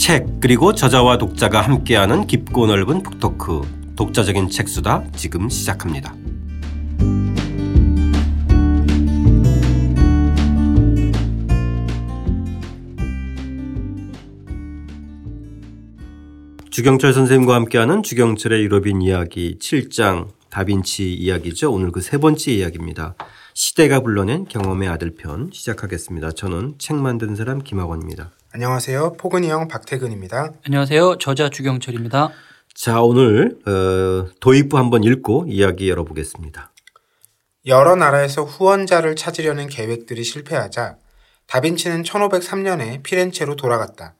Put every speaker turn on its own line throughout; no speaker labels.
책 그리고 저자와 독자가 함께하는 깊고 넓은 북토크 독자적인 책수다 지금 시작합니다. 주경철 선생님과 함께하는 주경철의 유럽인 이야기 7장 다빈치 이야기죠. 오늘 그 세 번째 이야기입니다. 시대가 불러낸 경험의 아들편 시작하겠습니다. 저는 책 만든 사람 김학원입니다.
안녕하세요. 포근이 형 박태근입니다.
안녕하세요. 저자 주경철입니다.
자 오늘 어, 도입부 한번 읽고 이야기 열어보겠습니다.
여러 나라에서 후원자를 찾으려는 계획들이 실패하자 다빈치는 1503년에 피렌체로 돌아갔다.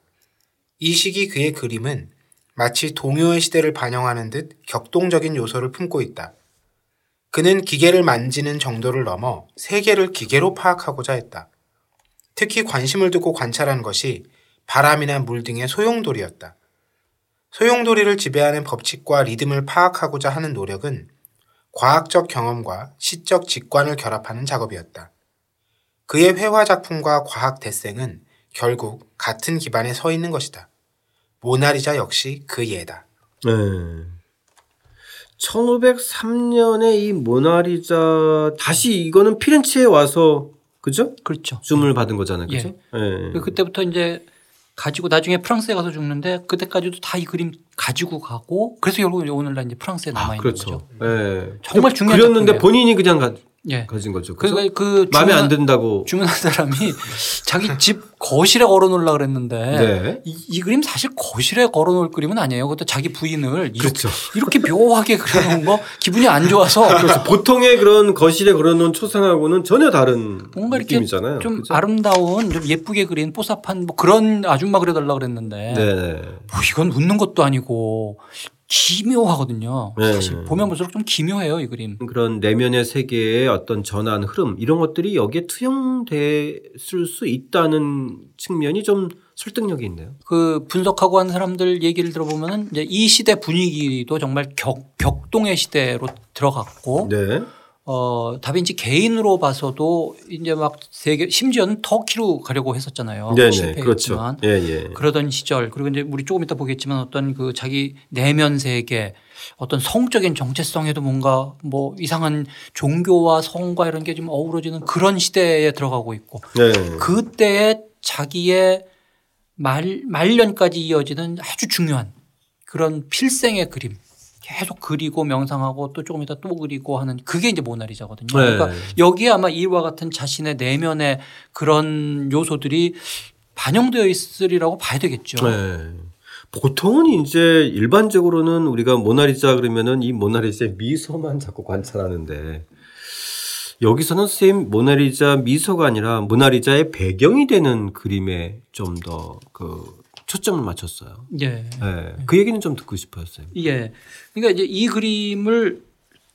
이 시기 그의 그림은 마치 동요의 시대를 반영하는 듯 격동적인 요소를 품고 있다. 그는 기계를 만지는 정도를 넘어 세계를 기계로 파악하고자 했다. 특히 관심을 두고 관찰한 것이 바람이나 물 등의 소용돌이였다. 소용돌이를 지배하는 법칙과 리듬을 파악하고자 하는 노력은 과학적 경험과 시적 직관을 결합하는 작업이었다. 그의 회화 작품과 과학 대생은 결국 같은 기반에 서 있는 것이다. 모나리자 역시 그 예다.
네. 1503년에 이 모나리자 다시 이거는 피렌체에 와서 그죠?
그렇죠.
줌을 받은 거잖아요. 그죠?
예.
예.
그때부터 이제 가지고 나중에 프랑스에 가서 죽는데 그때까지도 다 이 그림 가지고 가고 그래서 결국 오늘날 이제 프랑스에 남아 있는
아, 그렇죠.
거죠.
예.
정말 중요한
그렸는데
작품이에요.
본인이 그냥 가,
예.
가진 거죠.
그래서
그죠?
그
마음에 안 든다고.
주문한 사람이 자기 집 거실에 걸어놓으려 그랬는데
네.
이, 이 그림 사실 거실에 걸어놓을 그림은 아니에요. 그것도 자기 부인을 이렇게,
그렇죠.
이렇게 묘하게 그려놓은 거 기분이 안 좋아서
그래서 보통의 그런 거실에 그려놓은 초상하고는 전혀 다른
뭔가 이렇게
느낌이잖아요.
좀
그죠?
아름다운 좀 예쁘게 그린 뽀사판 뭐 그런 아줌마 그려달라 그랬는데
네.
뭐 이건 웃는 것도 아니고 기묘하거든요.
네.
사실 보면 볼수록 좀 기묘해요 이 그림.
그런 내면의 세계의 어떤 전환 흐름 이런 것들이 여기에 투영됐을 수 있다는 측면이 좀 설득력이 있네요.
그 분석하고 하는 사람들 얘기를 들어보면은 이제 이 시대 분위기도 정말 격, 격동의 시대로 들어갔고
네.
어 다빈치 개인으로 봐서도 이제 막 세계 심지어는 터키로 가려고 했었잖아요.
네네.
실패했지만
그렇죠. 예, 예.
그러던 시절 그리고 이제 우리 조금 이따 보겠지만 어떤 그 자기 내면 세계 어떤 성적인 정체성에도 뭔가 뭐 이상한 종교와 성과 이런 게 좀 어우러지는 그런 시대에 들어가고 있고
네.
그때의 자기의 말, 말년까지 이어지는 아주 중요한 그런 필생의 그림 계속 그리고 명상하고 또 조금 이따 또 그리고 하는 그게 이제 모나리자거든요.
네.
그러니까 여기에 아마 이와 같은 자신의 내면의 그런 요소들이 반영되어 있으리라고 봐야 되겠죠.
네. 보통은 이제 일반적으로는 우리가 모나리자 그러면은 이 모나리자의 미소만 자꾸 관찰하는데 여기서는 선생님 모나리자 미소가 아니라 모나리자의 배경이 되는 그림에 좀 더 그 초점을 맞췄어요.
예.
네. 그 얘기는 좀 듣고 싶었어요.
예. 그러니까 이제 이 그림을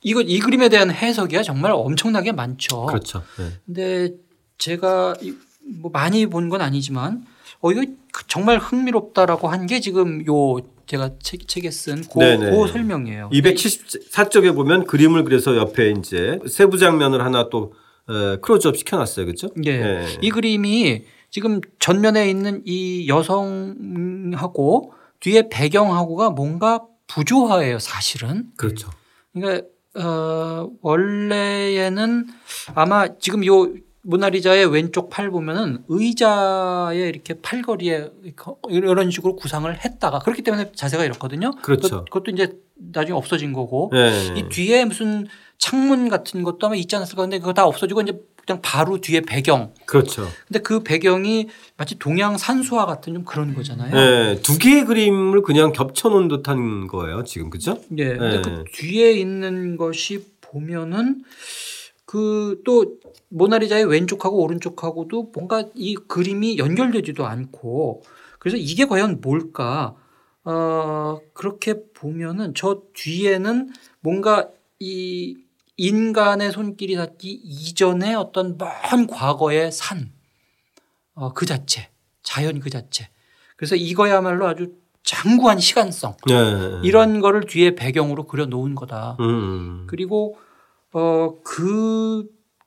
이거 이 그림에 대한 해석이야 정말 엄청나게 많죠.
그렇죠. 네.
근데 제가 이- 뭐 많이 본 건 아니지만 어 이거 정말 흥미롭다라고 한 게 지금 요 제가 책, 책에 쓴 고,
네네.
고 설명이에요.
274쪽에 보면 그림을 그려서 옆에 이제 세부 장면을 하나 또 에, 크로즈업 시켜놨어요. 그렇죠?
예.
네.
이 그림이 지금 전면에 있는 이 여성하고 뒤에 배경하고가 뭔가 부조화예요, 사실은.
그렇죠.
그러니까 어 원래에는 아마 지금 요 모나리자의 왼쪽 팔 보면은 의자에 이렇게 팔걸이에 이런 식으로 구상을 했다가 그렇기 때문에 자세가 이렇거든요.
그렇죠.
그것- 그것도 이제 나중에 없어진 거고
네.
이 뒤에 무슨 창문 같은 것도 아마 있지 않았을까 근데 그거 다 없어지고 이제 그냥 바로 뒤에 배경.
그렇죠.
근데 그 배경이 마치 동양 산수화 같은 좀 그런 거잖아요.
네, 두 개의 그림을 그냥 겹쳐 놓은 듯한 거예요, 지금 그죠?
예. 근데
네.
그 뒤에 있는 것이 보면은 그 또 모나리자의 왼쪽하고 오른쪽하고도 뭔가 이 그림이 연결되지도 않고 그래서 이게 과연 뭘까? 어, 그렇게 보면은 저 뒤에는 뭔가 이 인간의 손길이 닿기 이전의 어떤 먼 과거의 산, 어, 그 자체, 자연 그 자체. 그래서 이거야말로 아주 장구한 시간성
네.
이런 거를 뒤에 배경으로 그려 놓은 거다.
음.
그리고 어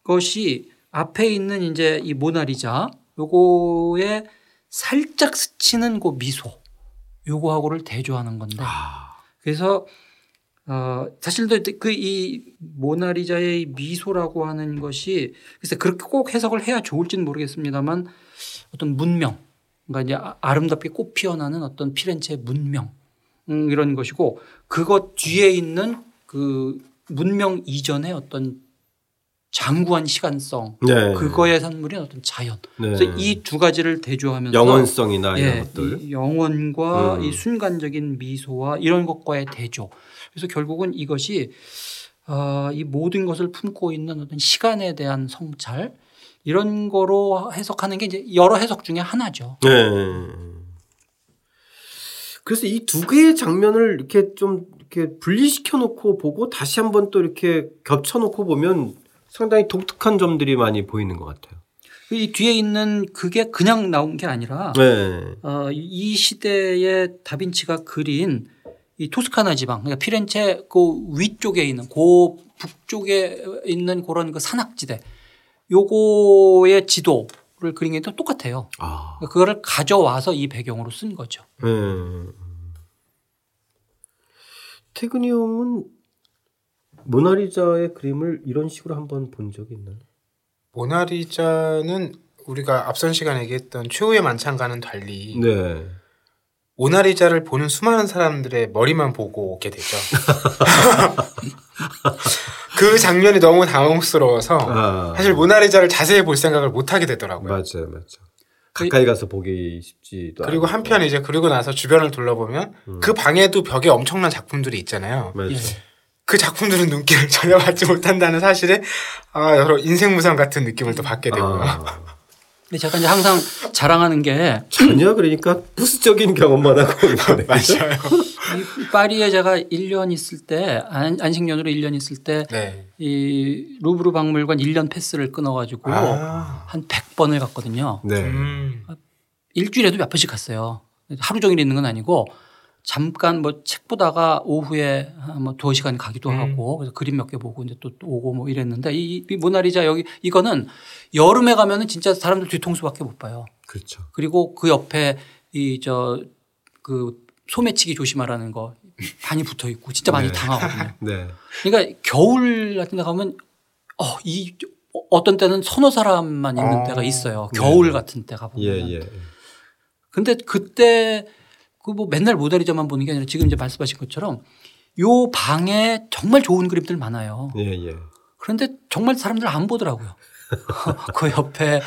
그것이 앞에 있는 이제 이 모나리자 요거에 살짝 스치는 그 미소 요거하고를 대조하는 건데
아.
그래서 어 사실 그이 모나리자의 미소라고 하는 것이 글쎄 그렇게 꼭 해석을 해야 좋을지는 모르겠습니다만 어떤 문명 그러니까 이제 아- 아름답게 꽃 피어나는 어떤 피렌체의 문명 음, 이런 것이고 그것 뒤에 있는 그 문명 이전의 어떤 장구한 시간성
네.
그거의 산물인 어떤 자연
네.
그래서 이 두 가지를 대조하면서
영원성이나 이런
예,
것들.
이 영원과
음.
이 순간적인 미소와 이런 것과의 대조. 그래서 결국은 이것이 어, 이 모든 것을 품고 있는 어떤 시간에 대한 성찰 이런 거로 해석하는 게 이제 여러 해석 중에 하나죠.
네. 그래서 이 두 개의 장면을 이렇게 좀 이렇게 분리시켜 놓고 보고 다시 한번 또 이렇게 겹쳐 놓고 보면 상당히 독특한 점들이 많이 보이는 것 같아요.
이 뒤에 있는 그게 그냥 나온 게 아니라
네.
어, 이 시대에 다빈치가 그린 이 토스카나 지방, 그러니까 피렌체 그 위쪽에 있는 그 북쪽에 있는 그런 그 산악지대 요거의 지도를 그린 게또 똑같아요.
아.
그러니까 그거를 가져와서 이 배경으로 쓴 거죠.
네. 태근이 형은 모나리자의 그림을 이런 식으로 한번 본 적이 있나요?
모나리자는 우리가 앞선 시간에 얘기했던 최후의 만찬과는 달리
네.
모나리자를 보는 수많은 사람들의 머리만 보고 오게 되죠. 그 장면이 너무 당혹스러워서
아.
사실 모나리자를 자세히 볼 생각을 못 하게 되더라고요.
맞아요, 맞아요. 가까이 가서 보기 쉽지도
그리고. 한편 이제 그리고 나서 주변을 둘러보면 그 방에도 벽에 엄청난 작품들이 있잖아요.
맞아요.
예.
그 작품들은 눈길을 전혀 받지 못한다는 사실에 아 여러 인생 무상 같은 느낌을 또 받게 되고요.
아.
근데 제가 이제 항상 자랑하는 게
전혀 그러니까 부수적인 경험만 하고 있네.
맞아요.
이 파리에 제가 1년 있을 때 안- 안식년으로 1년 있을 때이
네.
루브르 박물관 1년 패스를 끊어 가지고
아.
한 100번을 갔거든요.
네.
음.
일주일에도 몇 번씩 갔어요. 하루 종일 있는 건 아니고 잠깐 뭐 책 보다가 오후에 뭐 두어 시간 가기도
음.
하고 그래서 그림 몇 개 보고 이제 또, 또 오고 뭐 이랬는데 이, 이 모나리자 여기 이거는 여름에 가면은 진짜 사람들 뒤통수밖에 못 봐요.
그렇죠.
그리고 그 옆에 이 저 그 소매치기 조심하라는 거 많이 붙어 있고 진짜 많이
네.
당하거든요.
네.
그러니까 겨울 같은 데 가면 어, 이 어떤 때는 서너 사람만 있는
아.
때가 있어요.
네.
겨울 같은 때 가보면.
예, 예.
근데 그때 그 뭐 맨날 모나리자만 보는 게 아니라 지금 이제 말씀하신 것처럼 요 방에 정말 좋은 그림들 많아요.
예, 예.
그런데 정말 사람들 안 보더라고요. 그 옆에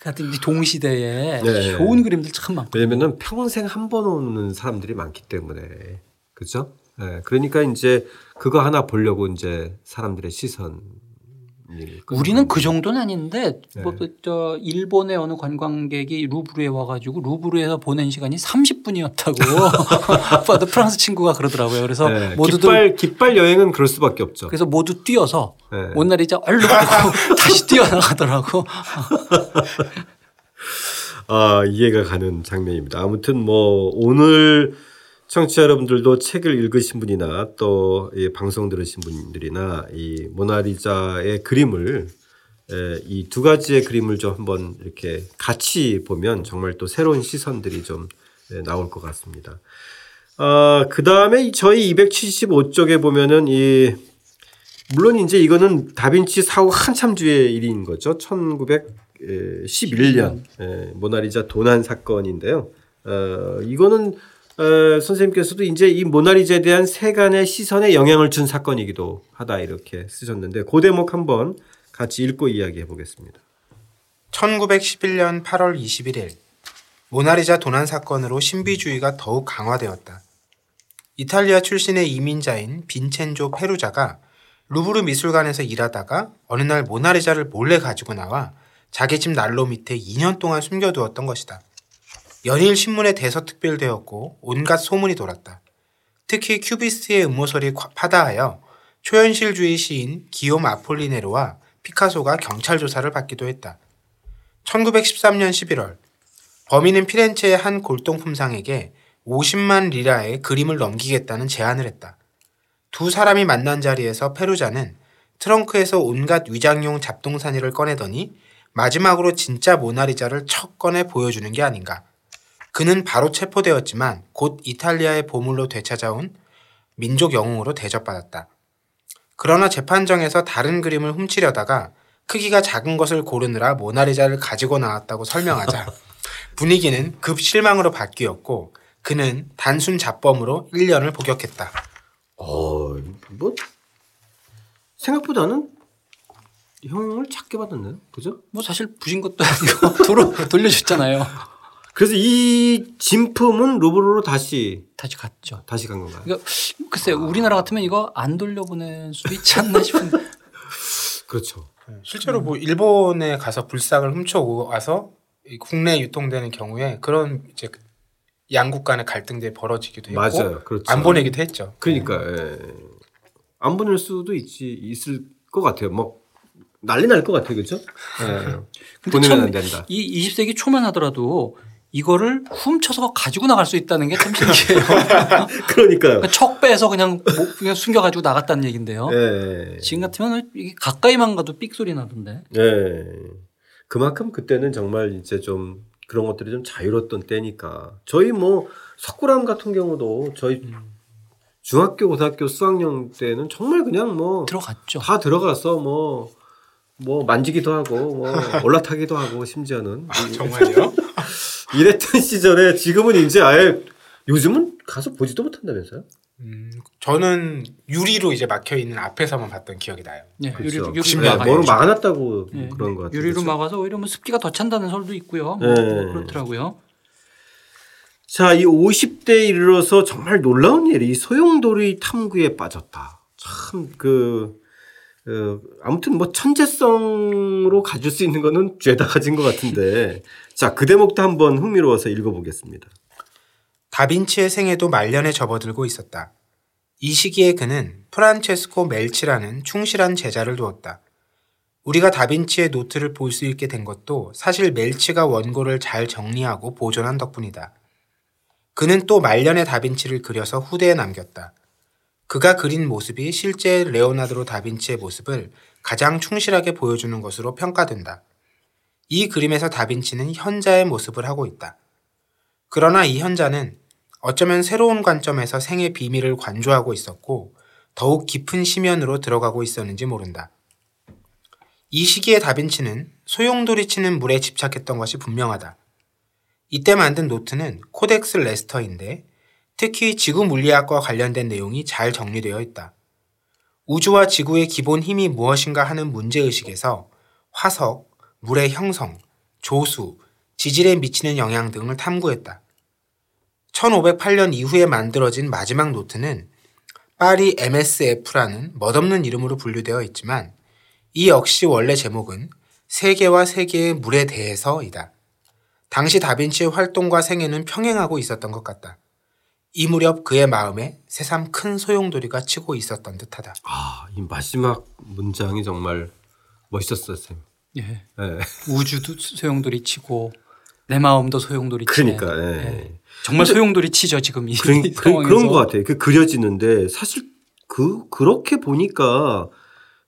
같은 이 동시대에
네.
좋은 그림들 참 많고.
왜냐면은 평생 한 번 오는 사람들이 많기 때문에. 그죠? 예. 그러니까 이제 그거 하나 보려고 이제 사람들의 시선 이
우리는 그 정도는 아닌데
네.
뭐저 일본의 어느 관광객이 루브르에 와가지고 루브르에서 보낸 시간이 30분이었다고. 아빠도 프랑스 친구가 그러더라고요. 그래서
네.
모두들
깃발 깃발 여행은 그럴 수밖에 없죠.
그래서 모두 뛰어서
네.
모나리자 얼른 보고 다시 뛰어나가더라고.
아, 이해가 가는 장면입니다. 아무튼 뭐 오늘 청취자 여러분들도 책을 읽으신 분이나 또이 방송 들으신 분들이나 이 모나리자의 그림을 이 두 가지의 그림을 좀 한번 이렇게 같이 보면 정말 또 새로운 시선들이 좀 예, 나올 것 같습니다. 아, 그 다음에 저희 275쪽에 보면은 이 물론 이제 이거는 다빈치 사후 한참 뒤의 일인 거죠. 1911년 예, 모나리자 도난 사건인데요. 어, 이거는 어, 선생님께서도 이제 이 모나리자에 대한 세간의 시선에 영향을 준 사건이기도 하다 이렇게 쓰셨는데 그 대목 한번 같이 읽고 이야기해 보겠습니다.
1911년 8월 21일 모나리자 도난 사건으로 신비주의가 더욱 강화되었다. 이탈리아 출신의 이민자인 빈첸조 페루자가 루브르 미술관에서 일하다가 어느 날 모나리자를 몰래 가지고 나와 자기 집 난로 밑에 2년 동안 숨겨두었던 것이다. 연일 신문에 대서특필되었고 온갖 소문이 돌았다. 특히 큐비스트의 음모설이 과- 파다하여 초현실주의 시인 기욤 아폴리네로와 피카소가 경찰 조사를 받기도 했다. 1913년 11월 범인은 피렌체의 한 골동품상에게 50만 리라의 그림을 넘기겠다는 제안을 했다. 두 사람이 만난 자리에서 페루자는 트렁크에서 온갖 위장용 잡동사니를 꺼내더니 마지막으로 진짜 모나리자를 척 꺼내 보여주는 게 아닌가. 그는 바로 체포되었지만 곧 이탈리아의 보물로 되찾아온 민족 영웅으로 대접받았다. 그러나 재판정에서 다른 그림을 훔치려다가 크기가 작은 것을 고르느라 모나리자를 가지고 나왔다고 설명하자 분위기는 급 실망으로 바뀌었고 그는 단순 잡범으로 1년을 복역했다.
어, 뭐 생각보다는 형을 작게 받았네요. 그죠?
뭐 사실 부신 것도 아니고 도로 돌려줬잖아요.
그래서 이 진품은 루브르로 다시
다시 갔죠.
다시 간 건가요?
그러니까 글쎄 우리나라 같으면 이거 안 돌려보낼 수도 있지 않나 싶은데
그렇죠.
실제로 뭐 일본에 가서 불상을 훔쳐 와서 국내에 유통되는 경우에 그런 이제 양국 간의 갈등들이 벌어지기도 했고
맞아요. 그렇죠.
안 보내기도 했죠.
그러니까 예. 안 보낼 수도 있지 있을 것 같아요. 뭐 난리 날 것 같아요, 그렇죠? 예.
근데
보내면 참안 된다.
이 20세기 초만 하더라도 이거를 훔쳐서 가지고 나갈 수 있다는 게 참 신기해요.
그러니까요.
그러니까 척 빼서 그냥 뭐 그냥 숨겨가지고 나갔다는 얘긴데요.
예.
지금 같으면 이게 가까이만 가도 삑 소리 나던데.
예. 그만큼 그때는 정말 이제 좀 그런 것들이 좀 자유로웠던 때니까 저희 뭐 석굴암 같은 경우도 저희 중학교 고등학교 수학여행 때는 정말 그냥 뭐다
들어갔죠.
들어가서 뭐 뭐 만지기도 하고 뭐 올라타기도 하고 심지어는
아, 정말요?
이랬던 시절에 지금은 이제 아예 요즘은 가서 보지도 못한다면서요?
음, 저는 유리로 이제 막혀 있는 앞에서만 봤던 기억이 나요.
네,
그렇죠.
유리로, 유리로. 막아요.
뭐로 막아놨다고
네,
그런 것 같아요.
유리로
그렇죠?
막아서 오히려 뭐 습기가 더 찬다는 설도 있고요. 뭐
네.
그렇더라고요.
자, 이 50대에 이르러서 정말 놀라운 일이 소용돌이 탐구에 빠졌다. 참, 그, 어, 아무튼 뭐 천재성으로 가질 수 있는 거는 죄다 가진 것 같은데. 자, 그 대목도 한번 흥미로워서 읽어보겠습니다.
다빈치의 생애도 말년에 접어들고 있었다. 이 시기에 그는 프란체스코 멜치라는 충실한 제자를 두었다. 우리가 다빈치의 노트를 볼 수 있게 된 것도 사실 멜치가 원고를 잘 정리하고 보존한 덕분이다. 그는 또 말년의 다빈치를 그려서 후대에 남겼다. 그가 그린 모습이 실제 레오나드로 다빈치의 모습을 가장 충실하게 보여주는 것으로 평가된다. 이 그림에서 다빈치는 현자의 모습을 하고 있다. 그러나 이 현자는 어쩌면 새로운 관점에서 생의 비밀을 관조하고 있었고 더욱 깊은 심연으로 들어가고 있었는지 모른다. 이 시기에 다빈치는 소용돌이 치는 물에 집착했던 것이 분명하다. 이때 만든 노트는 코덱스 레스터인데 특히 지구 물리학과 관련된 내용이 잘 정리되어 있다. 우주와 지구의 기본 힘이 무엇인가 하는 문제의식에서 화석, 물의 형성, 조수, 지질에 미치는 영향 등을 탐구했다. 1508년 이후에 만들어진 마지막 노트는 파리 MSF라는 멋없는 이름으로 분류되어 있지만 이 역시 원래 제목은 세계와 세계의 물에 대해서이다. 당시 다빈치의 활동과 생애는 평행하고 있었던 것 같다. 이 무렵 그의 마음에 새삼 큰 소용돌이가 치고 있었던 듯하다.
아, 이 마지막 문장이 정말 멋있었어요, 쌤.
예.
예.
우주도 소용돌이 치고 내 마음도 소용돌이 치네.
그러니까, 예.
예. 정말 소용돌이 치죠 지금 이,
그런,
이
그,
상황에서.
그런 것 같아요. 그 그려지는데 사실 그, 그렇게 보니까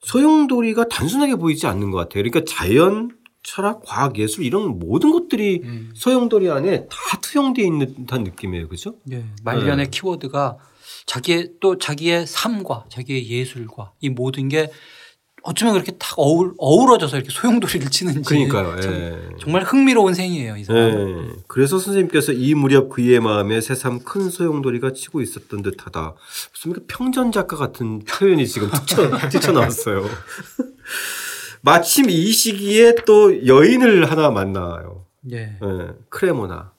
소용돌이가 단순하게 보이지 않는 것 같아요. 그러니까 자연, 철학, 과학, 예술 이런 모든 것들이
음.
소용돌이 안에 다 투영되어 있는 듯한 느낌이에요. 그죠?
예. 말년의
네.
키워드가 자기의 또 자기의 삶과 자기의 예술과 이 모든 게 어쩌면 그렇게 딱 어울, 어우러져서 이렇게 소용돌이를 치는지
그러니까요.
참
예.
정말 흥미로운 생이에요 이 사람.
예. 그래서 선생님께서 이 무렵 그의 마음에 새삼 큰 소용돌이가 치고 있었던 듯하다. 무슨 그 평전 작가 같은 표현이 지금 뛰쳐, 뛰쳐나왔어요. 마침 이 시기에 또 여인을 하나 만나요.
예.
예. 크레모나.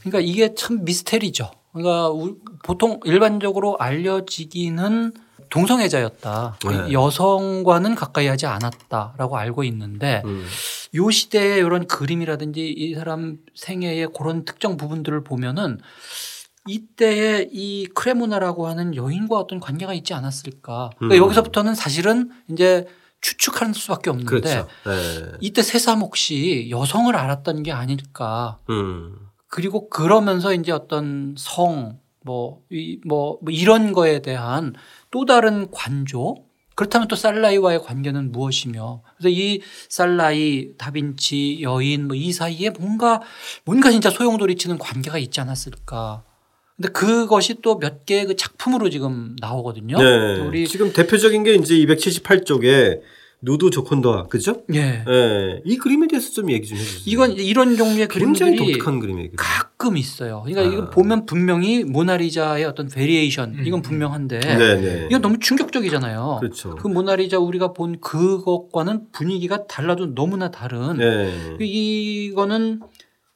그러니까 이게 참 미스테리죠. 그러니까 우- 보통 일반적으로 알려지기는 동성애자였다.
네.
여성과는 가까이 하지 않았다라고 알고 있는데
음.
요 시대의 이런 그림이라든지 이 사람 생애의 그런 특정 부분들을 보면은 이때의 이 크레모나라고 하는 여인과 어떤 관계가 있지 않았을까. 그러니까
음.
여기서부터는 사실은 이제 추측할 수밖에 없는데
그렇죠. 예.
이때 새삼 혹시 여성을 알았던 게 아닐까.
음.
그리고 그러면서 이제 어떤 성, 뭐, 이, 뭐, 뭐 이런 거에 대한 또 다른 관조, 그렇다면 또 살라이와의 관계는 무엇이며 그래서 이 살라이, 다빈치, 여인 뭐 이 사이에 뭔가 뭔가 진짜 소용돌이치는 관계가 있지 않았을까. 근데 그것이 또 몇 개의 그 작품으로 지금 나오거든요.
네.
우리
지금 대표적인 게 이제 278쪽에 누드 조콘더와 그죠?
예.
예. 이 그림에 대해서 좀 얘기 좀 해주세요.
이건 이런 종류의
굉장히
그림들이
독특한 그림이에요.
가끔 있어요. 그러니까
아.
이거 보면 분명히 모나리자의 어떤 variation
음.
이건 분명한데
네네.
이건 너무 충격적이잖아요.
그렇죠.
그 모나리자 우리가 본 그것과는 분위기가 달라도 너무나 다른
네.
이거는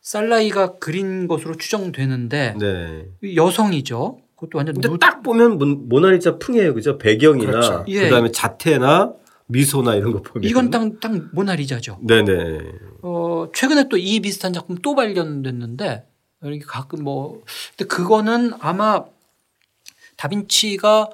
살라이가 그린 것으로 추정되는데
네.
여성이죠. 그것도 완전
근데
누-
딱 보면 모- 모나리자 풍이에요. 그죠? 배경이나
그렇죠.
예.
그다음에 자태나 미소나 이런 거 보면
이건 딱, 딱 모나리자죠.
네네.
어, 최근에 또 이 비슷한 작품 또 발견됐는데 이렇게 가끔 뭐 근데 그거는 아마 다빈치가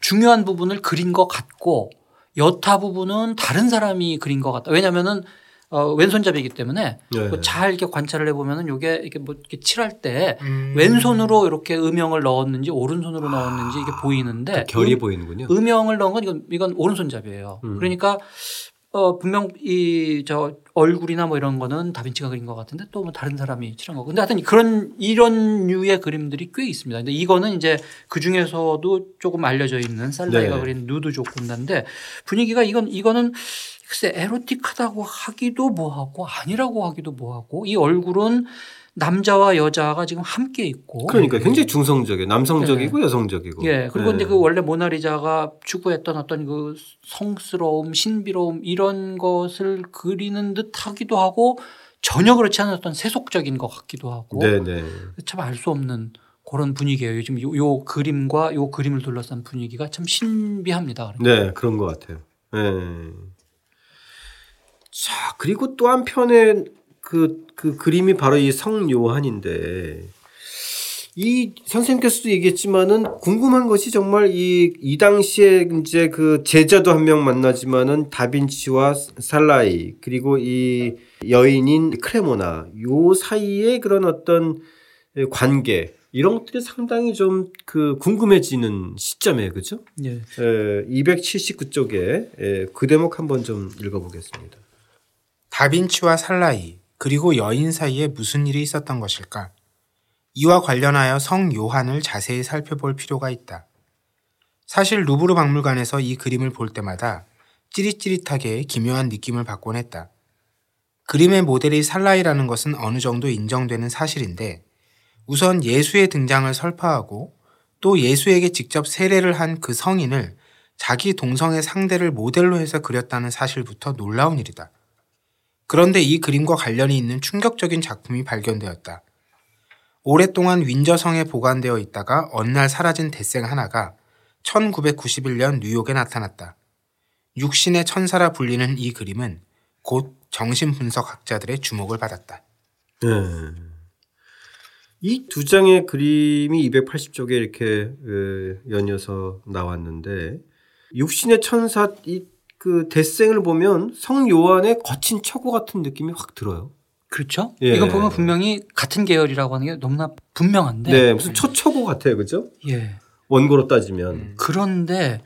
중요한 부분을 그린 것 같고 여타 부분은 다른 사람이 그린 것 같다. 왜냐면은 어, 왼손잡이기 때문에
네.
뭐잘 이렇게 관찰을 해보면은 요게 이렇게 뭐 이렇게 칠할 때
음.
왼손으로 이렇게 음영을 넣었는지 오른손으로 넣었는지 이게 보이는데
결이
음-
보이는군요.
음영을 넣은 건 이건 이건 오른손잡이에요.
음.
그러니까 어 분명 이 저 얼굴이나 뭐 이런 거는 다빈치가 그린 것 같은데 또 뭐 다른 사람이 칠한 거고. 근데 하여튼 그런 이런 류의 그림들이 꽤 있습니다. 근데 이거는 이제 그 중에서도 조금 알려져 있는 살라이가
네.
그린 누드 조건다인데 분위기가 이건 이거는 글쎄 에로틱하다고 하기도 뭐하고 아니라고 하기도 뭐하고 이 얼굴은 남자와 여자가 지금 함께 있고
그러니까 굉장히 중성적이에요. 남성적이고 여성적이고.
예. 그리고
네.
이제 그 원래 모나리자가 추구했던 어떤 그 성스러움, 신비로움 이런 것을 그리는 듯 하기도 하고 전혀 그렇지 않은 어떤 세속적인 것 같기도 하고
네네.
참알 수 없는 그런 분위기예요. 요즘 요, 요 그림과 요 그림을 둘러싼 분위기가 참 신비합니다.
네, 그런 것 같아요. 네. 자, 그리고 또 한편에 그, 그 그림이 바로 이 성 요한인데, 이 선생님께서도 얘기했지만은 궁금한 것이 정말 이, 이 당시에 이제 그 제자도 한 명 만나지만은 다빈치와 살라이, 그리고 이 여인인 크레모나, 요 사이에 그런 어떤 관계, 이런 것들이 상당히 좀 그 궁금해지는 시점이에요. 그죠?
예.
279쪽에 그 대목 한번 좀 읽어보겠습니다.
다빈치와 살라이 그리고 여인 사이에 무슨 일이 있었던 것일까? 이와 관련하여 성 요한을 자세히 살펴볼 필요가 있다. 사실 루브르 박물관에서 이 그림을 볼 때마다 찌릿찌릿하게 기묘한 느낌을 받곤 했다. 그림의 모델이 살라이라는 것은 어느 정도 인정되는 사실인데 우선 예수의 등장을 설파하고 또 예수에게 직접 세례를 한 그 성인을 자기 동성의 상대를 모델로 해서 그렸다는 사실부터 놀라운 일이다. 그런데 이 그림과 관련이 있는 충격적인 작품이 발견되었다. 오랫동안 윈저성에 보관되어 있다가 어느 날 사라진 대생 하나가 1991년 뉴욕에 나타났다. 육신의 천사라 불리는 이 그림은 곧 정신분석학자들의 주목을 받았다.
네. 이두 장의 그림이 280쪽에 이렇게 그 연이어서 나왔는데 육신의 천사 이 그 대생을 보면 성 요한의 거친 척오 같은 느낌이 확 들어요.
그렇죠.
예.
이건 보면 분명히 같은 계열이라고 하는 게 너무나 분명한데.
네, 무슨 초초고 같아요, 그죠?
예.
원고로 따지면.
음.
그런데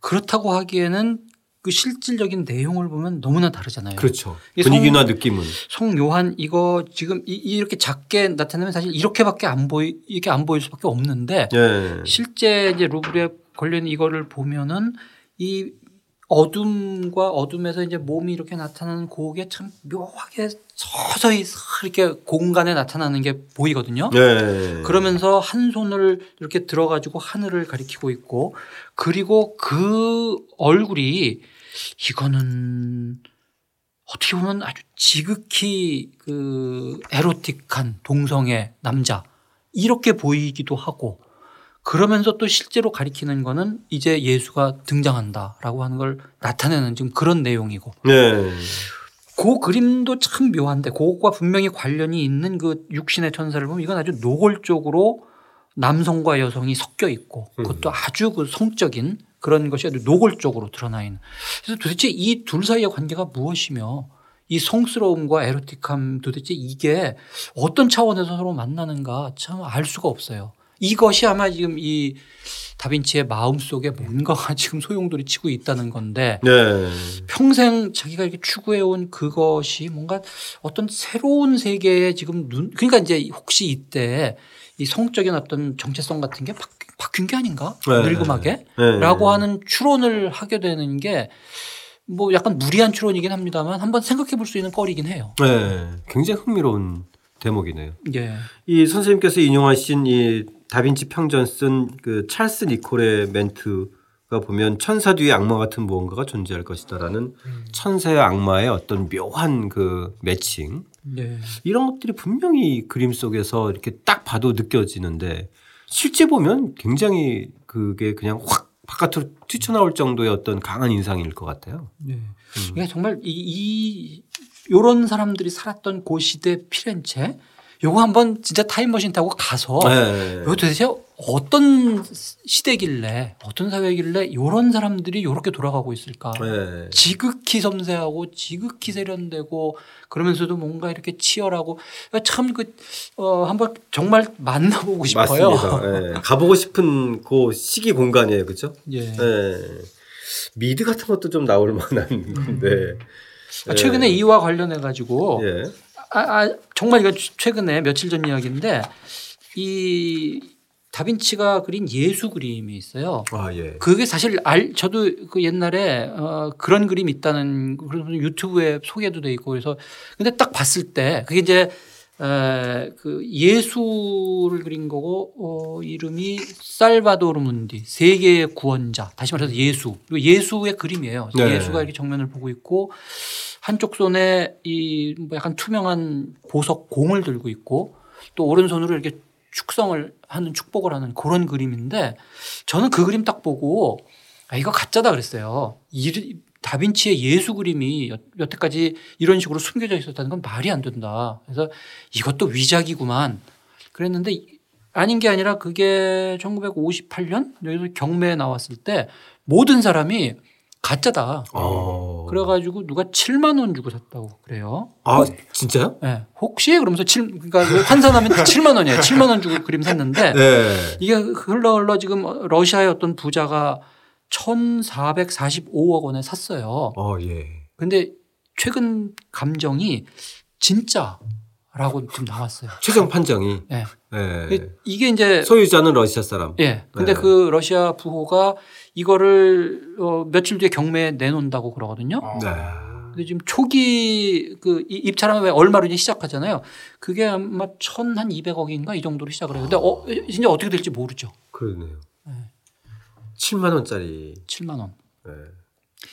그렇다고 하기에는 그 실질적인 내용을 보면 너무나 다르잖아요.
그렇죠.
이
분위기나 느낌은.
송 요한 이거 지금 이- 이렇게 작게 나타내면 사실 이렇게밖에 안 보이 이게 안 보일 수밖에 없는데
네.
실제 이제 루브르에 걸려 있는 이거를 보면은 이 어둠과 어둠에서 이제 몸이 이렇게 나타나는 그게 참 묘하게 서서히 이렇게 공간에 나타나는 게 보이거든요.
네.
그러면서 한 손을 이렇게 들어가지고 하늘을 가리키고 있고 그리고 그 얼굴이 이거는 어떻게 보면 아주 지극히 그 에로틱한 동성의 남자 이렇게 보이기도 하고 그러면서 또 실제로 가리키는 거는 이제 예수가 등장한다라고 하는 걸 나타내는 지금 그런 내용이고
네.
그 그림도 참 묘한데 그거와 분명히 관련이 있는 그 육신의 천사를 보면 이건 아주 노골적으로 남성과 여성이 섞여 있고 그것도 아주 그 성적인 그런 것이 아주 노골적으로 드러나 있는. 그래서 도대체 이 둘 사이의 관계가 무엇이며 이 성스러움과 에로틱함 도대체 이게 어떤 차원에서 서로 만나는가 참 알 수가 없어요. 이것이 아마 지금 이 다빈치의 마음 속에 뭔가가 지금 소용돌이 치고 있다는 건데
네.
평생 자기가 이렇게 추구해온 그것이 뭔가 어떤 새로운 세계에 지금 눈 그러니까 이제 혹시 이때 이 성적인 어떤 정체성 같은 게 바, 바뀐 게 아닌가
네.
늙음하게
네.
라고 하는 추론을 하게 되는 게 뭐 약간 무리한 추론이긴 합니다만 한번 생각해 볼 수 있는 거리긴 해요.
네. 굉장히 흥미로운 대목이네요.
예.
이 선생님께서 인용하신 이 다빈치 평전 쓴 그 찰스 니콜의 멘트가 보면 천사 뒤에 악마 같은 무언가가 존재할 것이다라는 천사의 악마의 어떤 묘한 그 매칭
네.
이런 것들이 분명히 그림 속에서 이렇게 딱 봐도 느껴지는데 실제 보면 굉장히 그게 그냥 확 바깥으로 튀쳐나올 정도의 어떤 강한 인상일 것 같아요.
네. 그러니까 정말 이, 이 요런 사람들이 살았던 그 시대 피렌체 요거 한번 진짜 타임머신 타고 가서
네.
이거 도대체 어떤 시대길래 어떤 사회길래 요런 사람들이 요렇게 돌아가고 있을까.
네.
지극히 섬세하고 지극히 세련되고 그러면서도 뭔가 이렇게 치열하고 참 그 어, 한번 정말 만나보고 싶어요.
맞습니다. 예. 가보고 싶은 그 시기 공간이에요, 그렇죠?
예.
예. 미드 같은 것도 좀 나올 만한 건데.
아, 최근에 이와 관련해 가지고
예.
아, 아, 정말 이거 최근에 며칠 전 이야기인데 이 다빈치가 그린 예수 그림이 있어요.
아 예.
그게 사실 알 저도 그 옛날에 어 그런 그림이 있다는 그런 유튜브에 소개도 돼 있고 그래서 근데 딱 봤을 때 그게 이제 에 그 예수를 그린 거고 어 이름이 살바도르 문디 세계의 구원자 다시 말해서 예수 그리고 예수의 그림이에요.
네.
예수가 이렇게 정면을 보고 있고 한쪽 손에 이뭐 약간 투명한 보석 공을 들고 있고 또 오른손으로 이렇게 축성을 하는 축복을 하는 그런 그림인데 저는 그 그림 딱 보고 아 이거 가짜다 그랬어요. 이 다빈치의 예수 그림이 여- 여태까지 이런 식으로 숨겨져 있었다는 건 말이 안 된다. 그래서 이것도 위작이구만. 그랬는데 이- 아닌 게 아니라 그게 1958년 여기서 경매에 나왔을 때 모든 사람이 가짜다.
어.
그래가지고 누가 7만 원 주고 샀다고 그래요.
아 진짜요?
예. 혹시 그러면서 7 그러니까 환산하면 7만 원이에요. 7만 원 주고 그림 샀는데
네.
이게 흘러 흘러 지금 러시아의 어떤 부자가 1,445억 원에 샀어요.
어 예.
근데 최근 감정이 진짜라고 지금 나왔어요.
최종 판정이.
예.
예.
이게 이제
소유자는 러시아 사람.
예. 근데
네.
그 러시아 부호가 이거를 어 며칠 뒤에 경매에 내놓는다고 그러거든요.
어.
네.
근데 지금 초기 그 이- 입찰하면 왜 얼마로 이제 시작하잖아요. 그게 아마 천한 200억인가 이 정도로 시작을 해요. 근데 어, 진짜 어떻게 될지 모르죠.
그러네요.
네.
7만 원짜리.
7만 원.
네.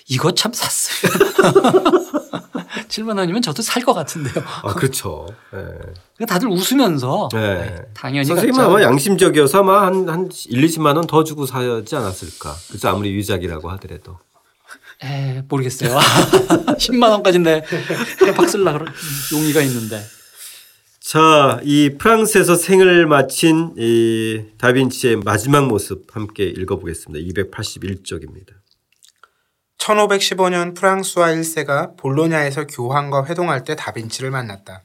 이거 참 샀어요. 7만 원이면 저도 살 것 같은데요.
아 그렇죠. 예.
그러니까 다들 웃으면서
네.
네, 당연히
선생님은
가짜.
아마 양심적이어서 아마 한, 한 1, 20만 원 더 주고 사지 않았을까. 그래서 아무리 위작이라고 하더라도.
에 모르겠어요. 10만 원까지인데 박슬라 그런 용의가 있는데.
자, 이 프랑스에서 생을 마친 이 다빈치의 마지막 모습 함께 읽어보겠습니다. 281쪽입니다.
1515년 프랑스와 1세가 볼로냐에서 교황과 회동할 때 다빈치를 만났다.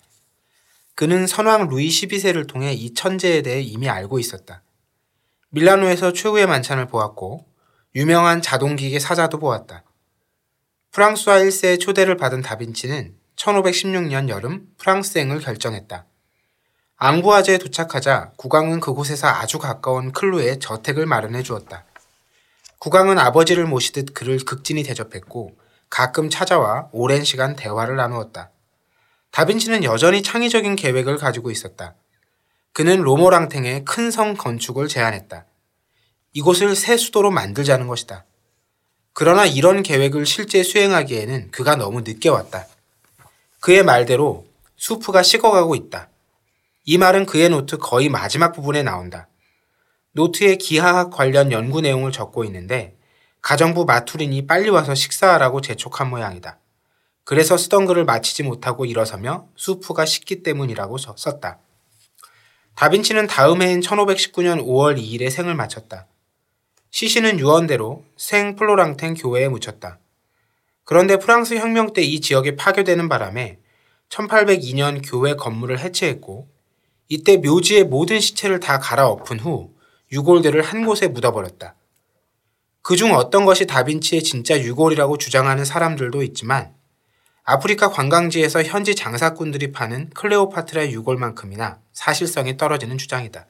그는 선왕 루이 12세를 통해 이 천재에 대해 이미 알고 있었다. 밀라노에서 최후의 만찬을 보았고 유명한 자동기계 사자도 보았다. 프랑스와 1세의 초대를 받은 다빈치는 1516년 여름 프랑스행을 결정했다. 앙부아제에 도착하자 국왕은 그곳에서 아주 가까운 클루에 저택을 마련해 주었다. 국왕은 아버지를 모시듯 그를 극진히 대접했고 가끔 찾아와 오랜 시간 대화를 나누었다. 다빈치는 여전히 창의적인 계획을 가지고 있었다. 그는 로모랑탱의 큰 성 건축을 제안했다. 이곳을 새 수도로 만들자는 것이다. 그러나 이런 계획을 실제 수행하기에는 그가 너무 늦게 왔다. 그의 말대로 수프가 식어가고 있다. 이 말은 그의 노트 거의 마지막 부분에 나온다. 노트에 기하학 관련 연구 내용을 적고 있는데 가정부 마투린이 빨리 와서 식사하라고 재촉한 모양이다. 그래서 쓰던 글을 마치지 못하고 일어서며 수프가 식기 때문이라고 써- 썼다. 다빈치는 다음 해인 1519년 5월 2일에 생을 마쳤다. 시신은 유언대로 생 플로랑탱 교회에 묻혔다. 그런데 프랑스 혁명 때 이 지역에 파괴되는 바람에 1802년 교회 건물을 해체했고 이때 묘지의 모든 시체를 다 갈아엎은 후 유골들을 한 곳에 묻어버렸다. 그중 어떤 것이 다빈치의 진짜 유골이라고 주장하는 사람들도 있지만 아프리카 관광지에서 현지 장사꾼들이 파는 클레오파트라의 유골만큼이나 사실성이 떨어지는 주장이다.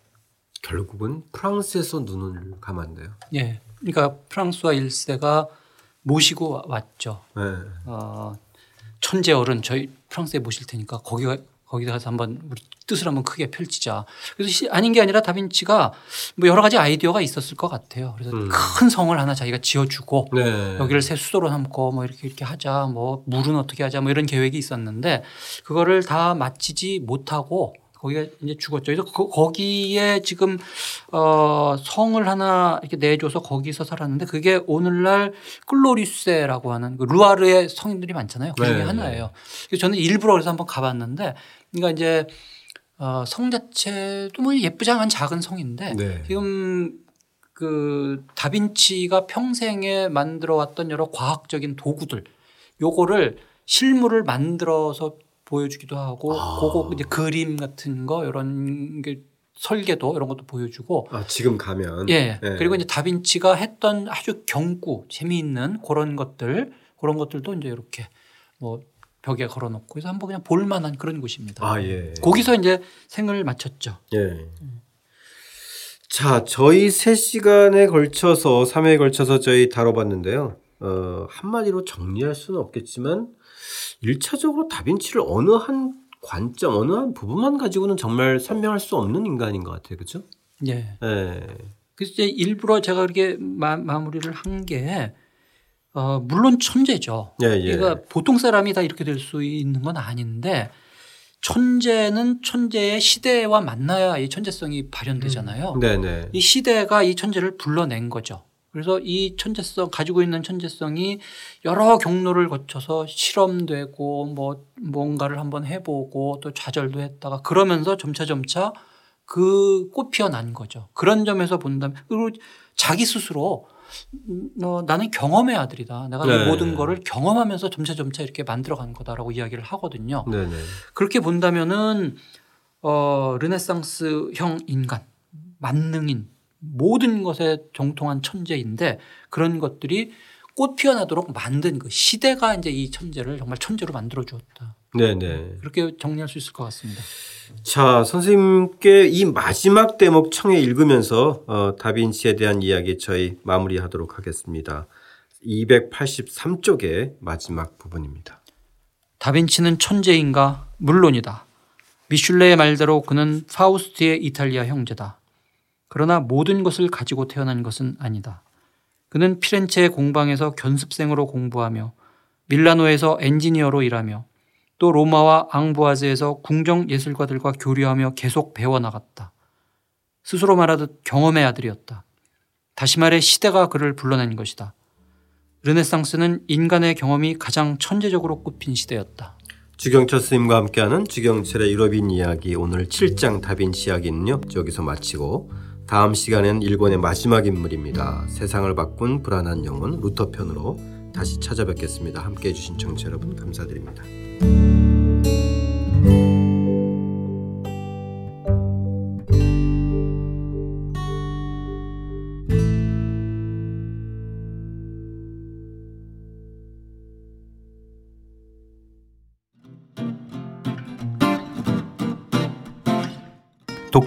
결국은 프랑스에서 눈을 감았네요.
예. 그러니까 프랑스와 1세가 모시고 왔죠.
네.
어, 천재 어른 저희 프랑스에 모실 테니까 거기 거기 가서 한번 우리 뜻을 한번 크게 펼치자. 그래서 시, 아닌 게 아니라 다빈치가 뭐 여러 가지 아이디어가 있었을 것 같아요. 그래서
음.
큰 성을 하나 자기가 지어주고
네.
여기를 새 수도로 삼고 뭐 이렇게 이렇게 하자 뭐 물은 어떻게 하자 뭐 이런 계획이 있었는데 그거를 다 마치지 못하고 거기가 이제 죽었죠. 그래서 거- 거기에 지금 어 성을 하나 이렇게 내줘서 거기서 살았는데 그게 오늘날 클로리세라고 하는 그 루아르의 성인들이 많잖아요. 그 중에
네.
하나예요. 그래서 저는 일부러 그래서 한번 가봤는데 그러니까 이제 어, 성 자체도 뭐 예쁘장한 작은 성인데
네.
지금 그 다빈치가 평생에 만들어 왔던 여러 과학적인 도구들 요거를 실물을 만들어서 보여주기도 하고
아.
그거 이제 그림 같은 거 이런 게 설계도 이런 것도 보여주고
아 지금 가면
예
네.
그리고 이제 다빈치가 했던 아주 경구 재미있는 그런 것들 그런 것들도 이제 이렇게 뭐 벽에 걸어놓고 그래서 한번 그냥 볼만한 그런 곳입니다.
아 예.
거기서 이제 생을 마쳤죠.
예. 자, 저희 세 시간에 걸쳐서 3회에 걸쳐서 저희 다뤄봤는데요. 어, 한마디로 정리할 수는 없겠지만 1차적으로 다빈치를 어느 한 관점, 어느 한 부분만 가지고는 정말 설명할 수 없는 인간인 것 같아요. 그죠?
예.
예.
그래서 이제 일부러 제가 그렇게 마, 마무리를 한 게 어, 물론 천재죠.
예, 예.
그러니까 보통 사람이 다 이렇게 될 수 있는 건 아닌데 천재는 천재의 시대와 만나야 이 천재성이 발현되잖아요.
네네.
이 시대가 이 천재를 불러낸 거죠. 그래서 이 천재성 가지고 있는 천재성이 여러 경로를 거쳐서 실험되고 뭐 뭔가를 한번 해보고 또 좌절도 했다가 그러면서 점차 점차 그 꽃 피어 난 거죠. 그런 점에서 본다면 그리고 자기 스스로 음, 어, 나는 경험의 아들이다. 내가
네.
이 모든 거를 경험하면서 점차 점차 이렇게 만들어간 거다라고 이야기를 하거든요.
네네.
그렇게 본다면은 어 르네상스형 인간, 만능인 모든 것에 정통한 천재인데 그런 것들이 꽃 피어나도록 만든 그 시대가 이제 이 천재를 정말 천재로 만들어 주었다.
네네.
그렇게 정리할 수 있을 것 같습니다.
자, 선생님께 이 마지막 대목 청해 읽으면서 어, 다빈치에 대한 이야기 저희 마무리하도록 하겠습니다. 283쪽의 마지막 부분입니다.
다빈치는 천재인가? 물론이다. 미슐레의 말대로 그는 파우스트의 이탈리아 형제다. 그러나 모든 것을 가지고 태어난 것은 아니다. 그는 피렌체의 공방에서 견습생으로 공부하며 밀라노에서 엔지니어로 일하며 또 로마와 앙부아즈에서 궁정 예술가들과 교류하며 계속 배워나갔다. 스스로 말하듯 경험의 아들이었다. 다시 말해 시대가 그를 불러낸 것이다. 르네상스는 인간의 경험이 가장 천재적으로 꽃핀 시대였다.
주경철 선생님과 함께하는 주경철의 유럽인 이야기 오늘 7장 다빈치 이야기는요. 여기서 마치고 다음 시간엔 일권의 마지막 인물입니다. 세상을 바꾼 불안한 영혼 루터 편으로 다시 찾아뵙겠습니다. 함께 해 주신 청취자 여러분 감사드립니다.